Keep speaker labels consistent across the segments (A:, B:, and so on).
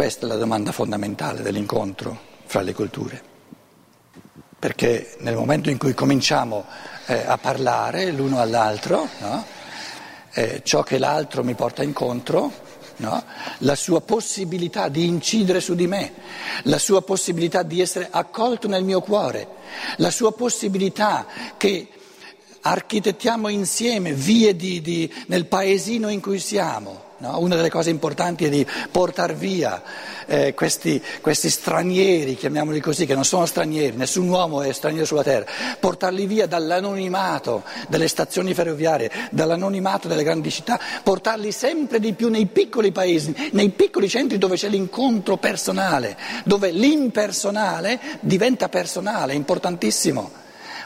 A: Questa è la domanda fondamentale dell'incontro fra le culture. Perché nel momento in cui cominciamo eh, a parlare l'uno all'altro, no? eh, ciò che l'altro mi porta incontro, no? la sua possibilità di incidere su di me, la sua possibilità di essere accolto nel mio cuore, la sua possibilità che architettiamo insieme vie di, di, nel paesino in cui siamo. No? Una delle cose importanti è di portare via eh, questi, questi, stranieri, chiamiamoli così, che non sono stranieri, nessun uomo è straniero sulla terra, portarli via dall'anonimato delle stazioni ferroviarie, dall'anonimato delle grandi città, portarli sempre di più nei piccoli paesi, nei piccoli centri dove c'è l'incontro personale, dove l'impersonale diventa personale, è importantissimo.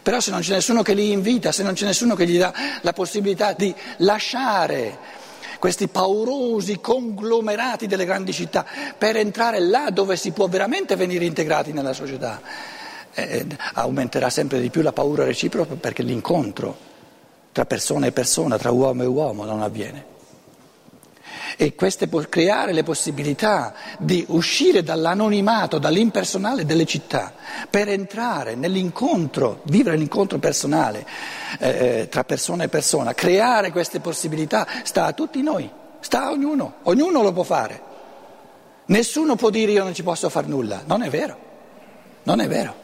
A: Però se non c'è nessuno che li invita, se non c'è nessuno che gli dà la possibilità di lasciare questi paurosi conglomerati delle grandi città, per entrare là dove si può veramente venire integrati nella società. Eh, aumenterà sempre di più la paura reciproca perché l'incontro tra persona e persona, tra uomo e uomo non avviene e queste creare le possibilità di uscire dall'anonimato, dall'impersonale delle città, per entrare nell'incontro, vivere l'incontro personale eh, eh, tra persona e persona, creare queste possibilità sta a tutti noi, sta a ognuno, ognuno lo può fare. Nessuno può dire io non ci posso fare nulla, non è vero, non è vero.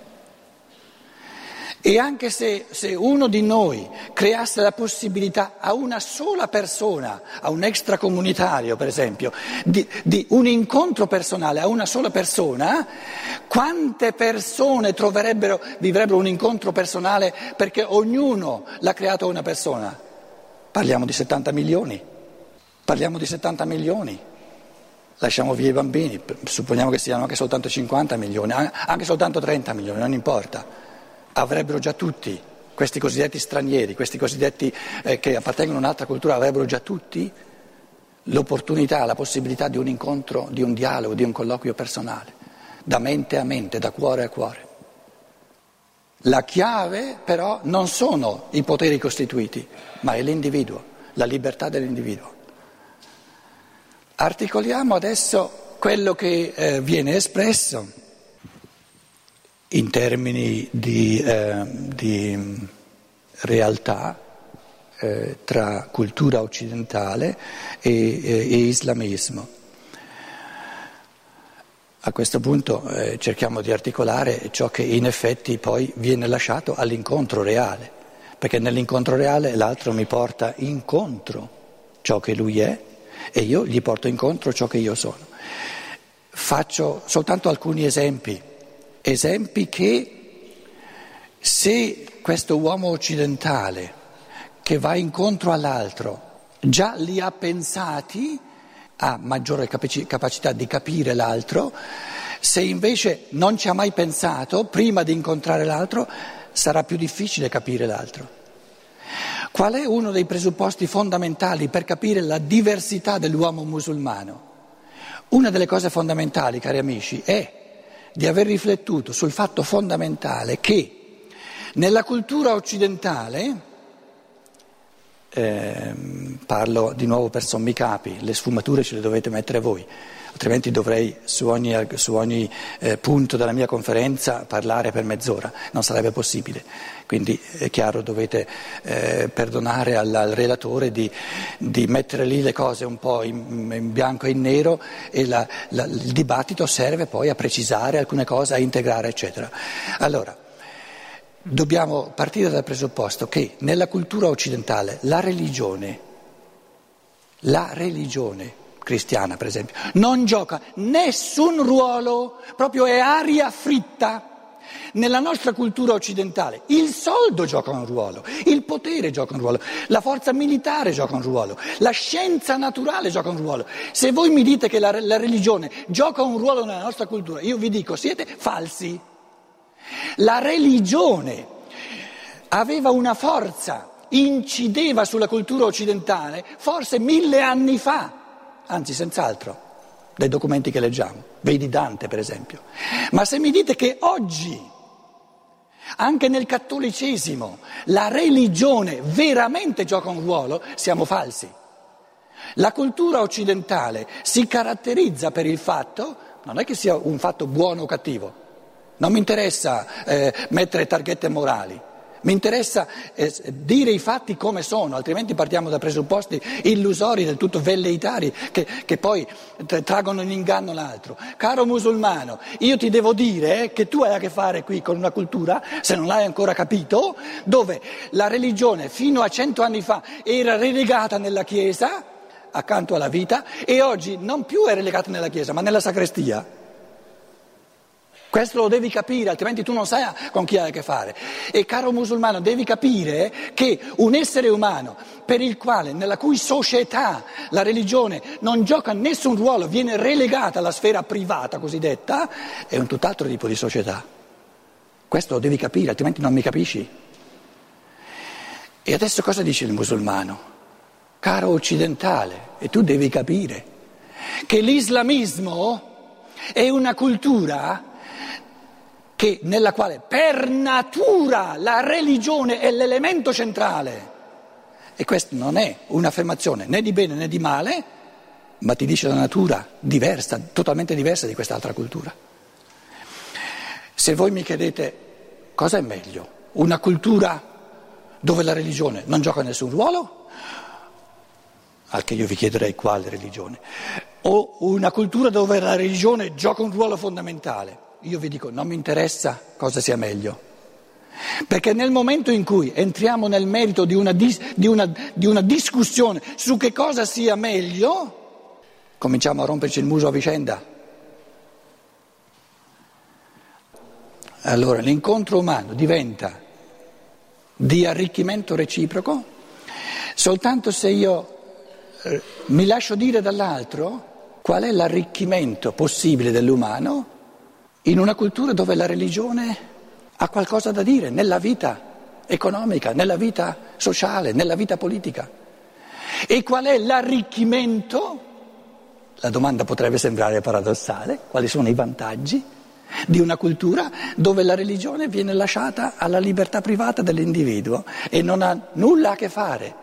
A: E anche se, se, uno di noi creasse la possibilità a una sola persona, a un extracomunitario per esempio, di, di un incontro personale a una sola persona, quante persone vivrebbero un incontro personale perché ognuno l'ha creato una persona? Parliamo di 70 milioni, parliamo di 70 milioni. Lasciamo via i bambini, supponiamo che siano anche soltanto 50 milioni, anche soltanto 30 milioni, non importa avrebbero già tutti, questi cosiddetti stranieri, questi cosiddetti eh, che appartengono a un'altra cultura, avrebbero già tutti l'opportunità, la possibilità di un incontro, di un dialogo, di un colloquio personale, da mente a mente, da cuore a cuore. La chiave però non sono i poteri costituiti, ma è l'individuo, la libertà dell'individuo. Articoliamo adesso quello che eh, viene espresso in termini di, eh, di realtà eh, tra cultura occidentale e, e, e, islamismo. A questo punto eh, cerchiamo di articolare ciò che in effetti poi viene lasciato all'incontro reale, perché nell'incontro reale l'altro mi porta incontro ciò che lui è e io gli porto incontro ciò che io sono. Faccio soltanto alcuni esempi esempi che se questo uomo occidentale che va incontro all'altro già li ha pensati, ha maggiore capacità di capire l'altro, se invece non ci ha mai pensato, prima di incontrare l'altro, sarà più difficile capire l'altro. Qual è uno dei presupposti fondamentali per capire la diversità dell'uomo musulmano? Una delle cose fondamentali, cari amici, è di aver riflettuto sul fatto fondamentale che nella cultura occidentale, eh, parlo di nuovo per sommi capi, le sfumature ce le dovete mettere voi, altrimenti dovrei su ogni, su ogni eh, punto della mia conferenza parlare per mezz'ora, non sarebbe possibile. Quindi è chiaro, dovete eh, perdonare al, al relatore di, di, mettere lì le cose un po' in, in bianco e in nero e la, la, il dibattito serve poi a precisare alcune cose, a integrare, eccetera. Allora, dobbiamo partire dal presupposto che nella cultura occidentale la religione, la religione cristiana per esempio, non gioca nessun ruolo, proprio è aria fritta. Nella nostra cultura occidentale il soldo gioca un ruolo, il potere gioca un ruolo, la forza militare gioca un ruolo, la scienza naturale gioca un ruolo. Se voi mi dite che la, la religione gioca un ruolo nella nostra cultura, io vi dico siete falsi. La religione aveva una forza, incideva sulla cultura occidentale forse mille anni fa anzi senz'altro, dai documenti che leggiamo, vedi Dante per esempio. Ma se mi dite che oggi, anche nel cattolicesimo, la religione veramente gioca un ruolo, siamo falsi. La cultura occidentale si caratterizza per il fatto, non è che sia un fatto buono o cattivo, non mi interessa eh, mettere targhette morali. Mi interessa eh, dire i fatti come sono, altrimenti partiamo da presupposti illusori, del tutto velleitari, che, che poi traggono in inganno l'altro. Caro musulmano, io ti devo dire che tu hai a che fare qui con una cultura, se non l'hai ancora capito, dove la religione fino a cento anni fa era relegata nella Chiesa, accanto alla vita, e oggi non più è relegata nella Chiesa, ma nella sacrestia. Questo lo devi capire, altrimenti tu non sai con chi hai a che fare. E caro musulmano, devi capire che un essere umano per il quale, nella cui società la religione non gioca nessun ruolo, viene relegata alla sfera privata cosiddetta, è un tutt'altro tipo di società. Questo lo devi capire, altrimenti non mi capisci. E adesso cosa dice il musulmano? Caro occidentale, e tu devi capire che l'islamismo è una cultura che, nella quale per natura la religione è l'elemento centrale. E questa non è un'affermazione né di bene né di male, ma ti dice la natura diversa, totalmente diversa di quest'altra cultura. Se voi mi chiedete cosa è meglio, una cultura dove la religione non gioca nessun ruolo, al che io vi chiederei quale religione, o una cultura dove la religione gioca un ruolo fondamentale io vi dico, non mi interessa cosa sia meglio. Perché nel momento in cui entriamo nel merito di una, dis, di, una, di una, discussione su che cosa sia meglio, cominciamo a romperci il muso a vicenda. Allora l'incontro umano diventa di arricchimento reciproco soltanto se io eh, mi lascio dire dall'altro qual è l'arricchimento possibile dell'umano in una cultura dove la religione ha qualcosa da dire nella vita economica, nella vita sociale, nella vita politica. E qual è l'arricchimento? La domanda potrebbe sembrare paradossale, quali sono i vantaggi di una cultura dove la religione viene lasciata alla libertà privata dell'individuo e non ha nulla a che fare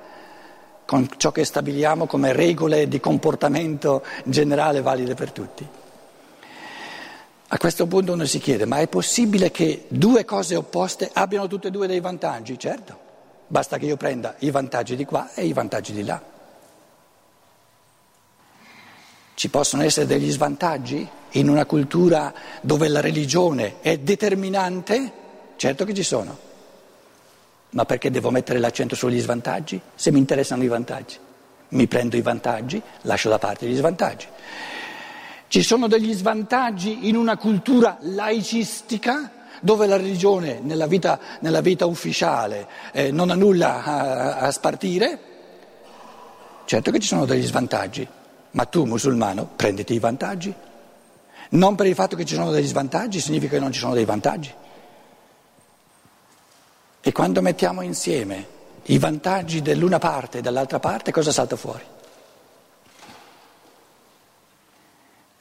A: con ciò che stabiliamo come regole di comportamento generale valide per tutti. A questo punto uno si chiede, ma è possibile che due cose opposte abbiano tutte e due dei vantaggi? Certo, basta che io prenda i vantaggi di qua e i vantaggi di là. Ci possono essere degli svantaggi in una cultura dove la religione è determinante? Certo che ci sono. Ma perché devo mettere l'accento sugli svantaggi? Se mi interessano i vantaggi. Mi prendo i vantaggi, lascio da parte gli svantaggi. Ci sono degli svantaggi in una cultura laicistica dove la religione nella vita, nella vita ufficiale eh, non ha nulla a, a spartire? Certo che ci sono degli svantaggi, ma tu musulmano prenditi i vantaggi. Non per il fatto che ci sono degli svantaggi significa che non ci sono dei vantaggi. E quando mettiamo insieme i vantaggi dell'una parte e dell'altra parte, cosa salta fuori?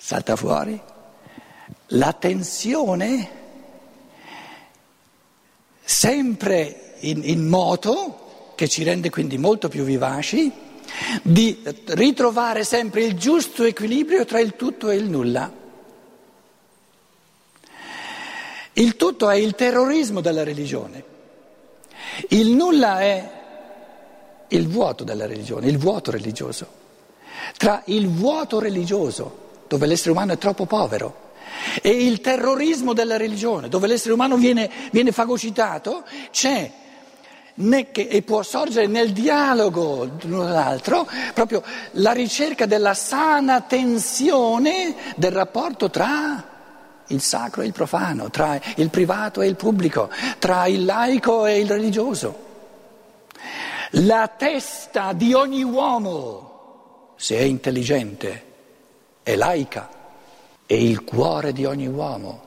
A: Salta fuori la tensione sempre in, in moto, che ci rende quindi molto più vivaci, di ritrovare sempre il giusto equilibrio tra il tutto e il nulla. Il tutto è il terrorismo della religione, il nulla è il vuoto della religione, il vuoto religioso. Tra il vuoto religioso dove l'essere umano è troppo povero, e il terrorismo della religione, dove l'essere umano viene, viene fagocitato, c'è che, e può sorgere nel dialogo l'uno dall'altro proprio la ricerca della sana tensione del rapporto tra il sacro e il profano, tra il privato e il pubblico, tra il laico e il religioso. La testa di ogni uomo, se è intelligente, è laica, è il cuore di ogni uomo.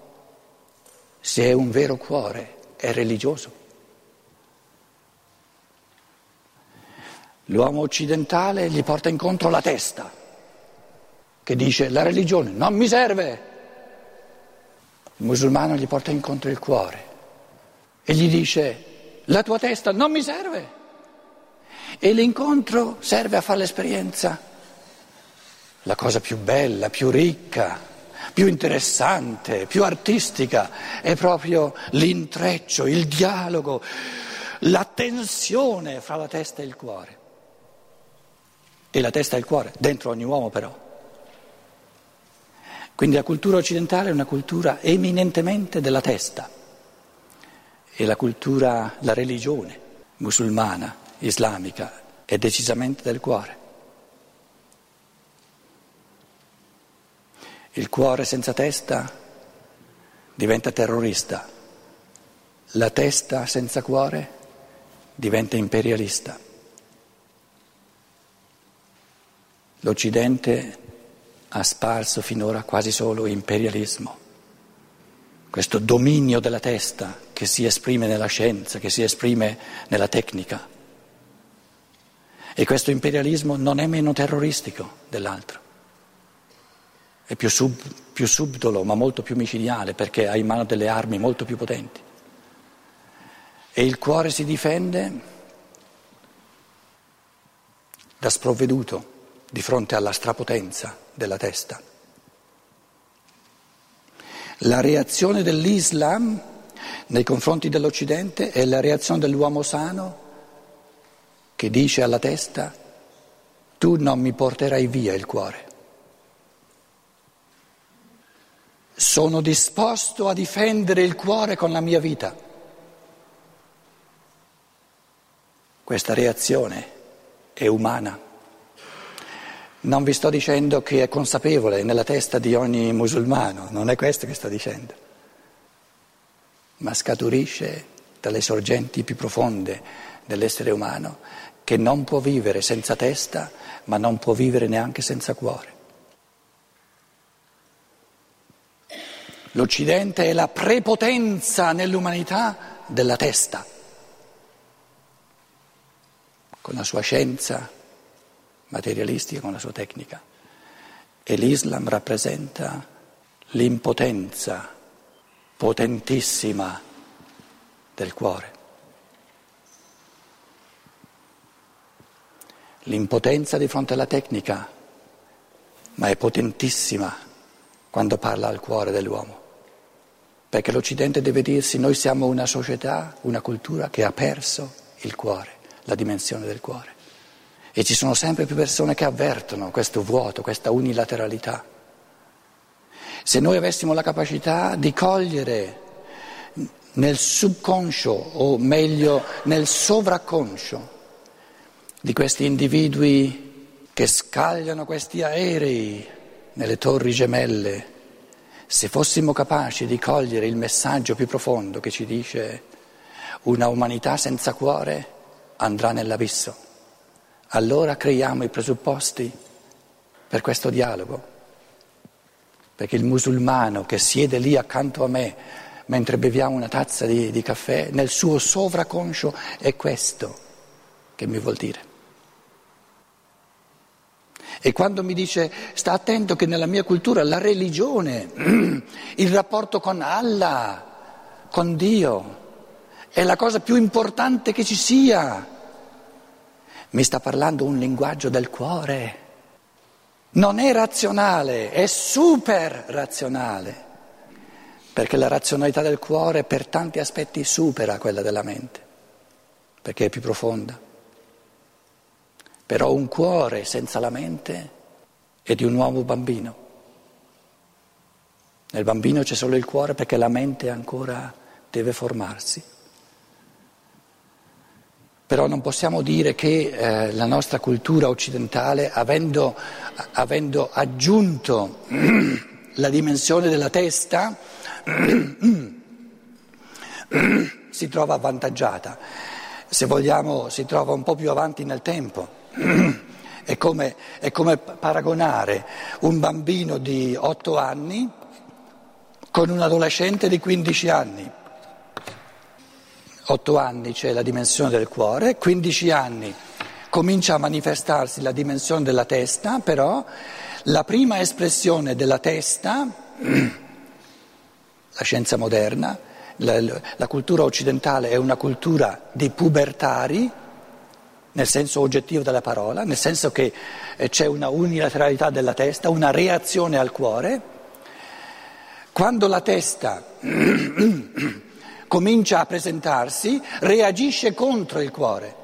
A: Se è un vero cuore, è religioso. L'uomo occidentale gli porta incontro la testa, che dice la religione non mi serve. Il musulmano gli porta incontro il cuore e gli dice la tua testa non mi serve. E l'incontro serve a fare l'esperienza, la cosa più bella, più ricca, più interessante, più artistica, è proprio l'intreccio, il dialogo, la tensione fra la testa e il cuore. E la testa e il cuore, dentro ogni uomo però. Quindi la cultura occidentale è una cultura eminentemente della testa e la cultura, la religione musulmana, islamica è decisamente del cuore. Il cuore senza testa diventa terrorista, la testa senza cuore diventa imperialista. L'Occidente ha sparso finora quasi solo imperialismo, questo dominio della testa che si esprime nella scienza, che si esprime nella tecnica. E questo imperialismo non è meno terroristico dell'altro, è più, sub, più subdolo ma molto più micidiale perché ha in mano delle armi molto più potenti. E il cuore si difende da sprovveduto di fronte alla strapotenza della testa. La reazione dell'Islam nei confronti dell'Occidente è la reazione dell'uomo sano che dice alla testa tu non mi porterai via il cuore. Sono disposto a difendere il cuore con la mia vita. Questa reazione è umana. Non vi sto dicendo che è consapevole nella testa di ogni musulmano, non è questo che sto dicendo, ma scaturisce dalle sorgenti più profonde dell'essere umano che non può vivere senza testa, ma non può vivere neanche senza cuore. L'Occidente è la prepotenza nell'umanità della testa, con la sua scienza, materialistica con la sua tecnica. E l'Islam rappresenta l'impotenza potentissima del cuore. L'impotenza di fronte alla tecnica, ma è potentissima quando parla al cuore dell'uomo. Perché l'Occidente deve dirsi noi siamo una società, una cultura che ha perso il cuore, la dimensione del cuore. E ci sono sempre più persone che avvertono questo vuoto, questa unilateralità. Se noi avessimo la capacità di cogliere nel subconscio, o meglio nel sovraconscio, di questi individui che scagliano questi aerei nelle torri gemelle, se fossimo capaci di cogliere il messaggio più profondo che ci dice una umanità senza cuore andrà nell'abisso allora creiamo i presupposti per questo dialogo. Perché il musulmano che siede lì accanto a me mentre beviamo una tazza di, di caffè, nel suo sovraconscio è questo che mi vuol dire. E quando mi dice sta attento che nella mia cultura la religione, il rapporto con Allah, con Dio, è la cosa più importante che ci sia. Mi sta parlando un linguaggio del cuore. Non è razionale, è super razionale, perché la razionalità del cuore per tanti aspetti supera quella della mente, perché è più profonda. Però un cuore senza la mente è di un uomo bambino. Nel bambino c'è solo il cuore perché la mente ancora deve formarsi. Però non possiamo dire che eh, la nostra cultura occidentale, avendo, avendo aggiunto la dimensione della testa, si trova avvantaggiata. Se vogliamo, si trova un po' più avanti nel tempo. È come, è come paragonare un bambino di 8 anni con un adolescente di 15 anni. 8 anni c'è la dimensione del cuore, 15 anni comincia a manifestarsi la dimensione della testa, però la prima espressione della testa, la scienza moderna, la, la cultura occidentale è una cultura di pubertari, nel senso oggettivo della parola, nel senso che eh, c'è una unilateralità della testa, una reazione al cuore. Quando la testa comincia a presentarsi, reagisce contro il cuore.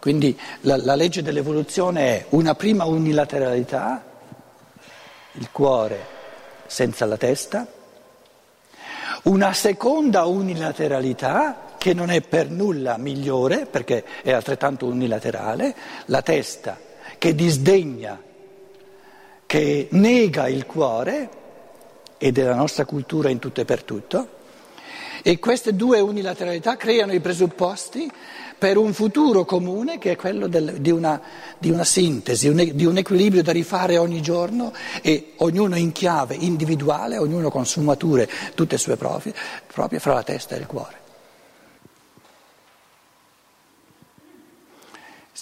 A: Quindi la, la legge dell'evoluzione è una prima unilateralità, il cuore senza la testa, una seconda unilateralità che non è per nulla migliore perché è altrettanto unilaterale, la testa che disdegna, che nega il cuore ed è la nostra cultura in tutto e per tutto. E queste due unilateralità creano i presupposti per un futuro comune che è quello del, di, una, di, una, sintesi, un, di un equilibrio da rifare ogni giorno e ognuno in chiave individuale, ognuno con sfumature tutte sue proprie, proprie fra la testa e il cuore.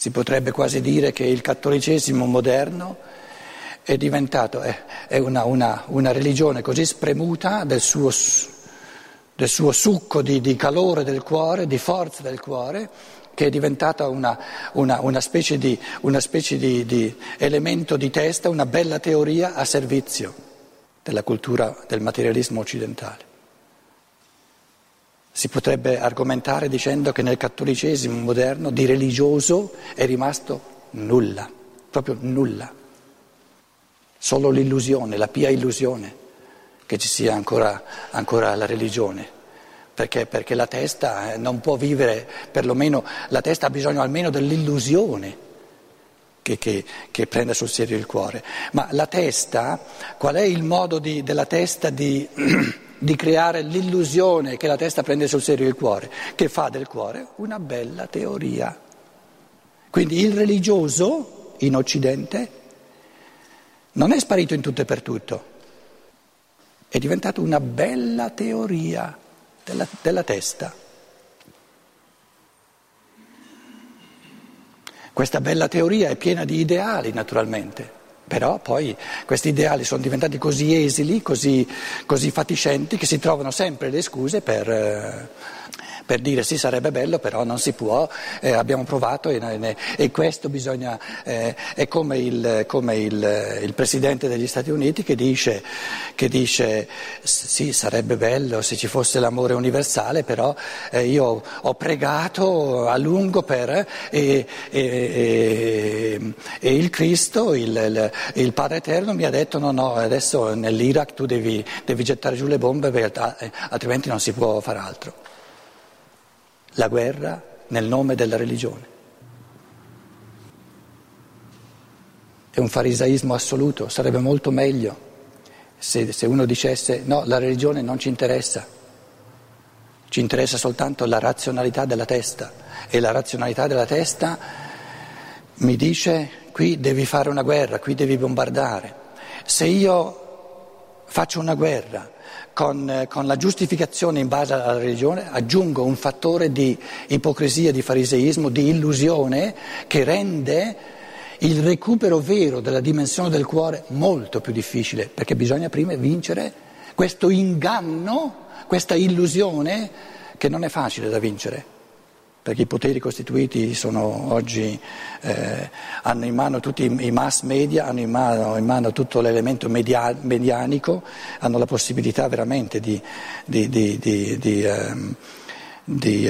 A: Si potrebbe quasi dire che il cattolicesimo moderno è diventato è, è una, una, una, religione così spremuta del suo del suo succo di, di, calore del cuore, di forza del cuore, che è diventata una, una, specie, di, specie di, di elemento di testa, una bella teoria a servizio della cultura del materialismo occidentale. Si potrebbe argomentare dicendo che nel cattolicesimo moderno di religioso è rimasto nulla, proprio nulla, solo l'illusione, la pia illusione che ci sia ancora, ancora la religione. Perché? Perché la testa eh, non può vivere, perlomeno la testa ha bisogno almeno dell'illusione che, che, che prenda sul serio il cuore. Ma la testa, qual è il modo di, della testa di, di creare l'illusione che la testa prende sul serio il cuore? Che fa del cuore una bella teoria. Quindi il religioso in Occidente non è sparito in tutto e per tutto è diventata una bella teoria della, della testa. Questa bella teoria è piena di ideali, naturalmente, però poi questi ideali sono diventati così esili, così, così fatiscenti, che si trovano sempre le scuse per... Eh, per dire sì sarebbe bello, però non si può, eh, abbiamo provato e, e questo bisogna, eh, è come, il, come il, il, Presidente degli Stati Uniti che dice, che dice, sì sarebbe bello se ci fosse l'amore universale, però eh, io ho pregato a lungo per e, e, e il Cristo, il, il, Padre Eterno mi ha detto no, no, adesso nell'Iraq tu devi, devi gettare giù le bombe altrimenti non si può fare altro la guerra nel nome della religione. È un farisaismo assoluto, sarebbe molto meglio se, se, uno dicesse no, la religione non ci interessa, ci interessa soltanto la razionalità della testa e la razionalità della testa mi dice qui devi fare una guerra, qui devi bombardare. Se io faccio una guerra con, con, la giustificazione in base alla religione, aggiungo un fattore di ipocrisia, di fariseismo, di illusione che rende il recupero vero della dimensione del cuore molto più difficile, perché bisogna prima vincere questo inganno, questa illusione che non è facile da vincere perché i poteri costituiti oggi, eh, hanno in mano tutti i mass media, hanno in mano, in mano tutto l'elemento media, medianico, hanno la possibilità veramente di, di, di, di ehm,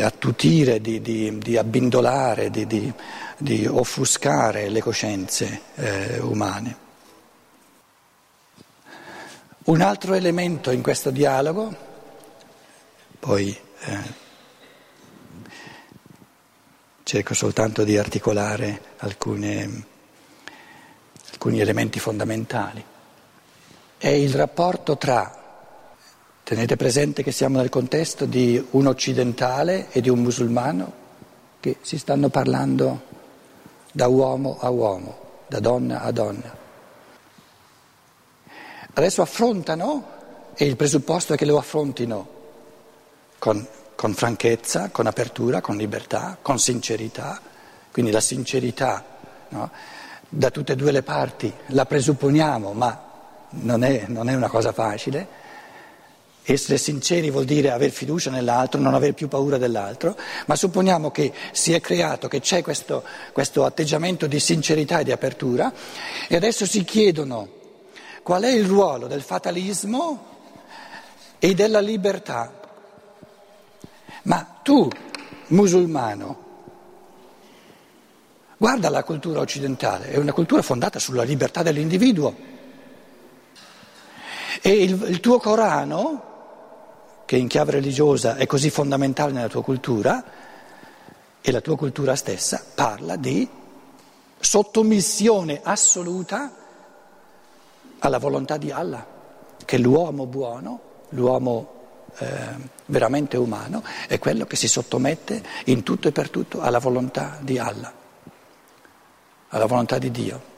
A: attutire, di, abbindolare, di, offuscare le coscienze eh, umane. Un altro elemento in questo dialogo, poi eh, cerco soltanto di articolare alcune, alcuni elementi fondamentali. È il rapporto tra, tenete presente che siamo nel contesto di un occidentale e di un musulmano che si stanno parlando da uomo a uomo, da donna a donna. Adesso affrontano, e il presupposto è che lo affrontino con con franchezza, con apertura, con libertà, con sincerità. Quindi la sincerità no? da tutte e due le parti la presupponiamo, ma non è, non è una cosa facile. Essere sinceri vuol dire avere fiducia nell'altro, non avere più paura dell'altro, ma supponiamo che si è creato, che c'è questo, questo atteggiamento di sincerità e di apertura e adesso si chiedono qual è il ruolo del fatalismo e della libertà. Ma tu, musulmano, guarda la cultura occidentale, è una cultura fondata sulla libertà dell'individuo. E il, il tuo Corano che in chiave religiosa è così fondamentale nella tua cultura, e la tua cultura stessa parla di sottomissione assoluta alla volontà di Allah, che l'uomo buono, l'uomo eh, veramente umano, è quello che si sottomette in tutto e per tutto alla volontà di Allah, alla volontà di Dio.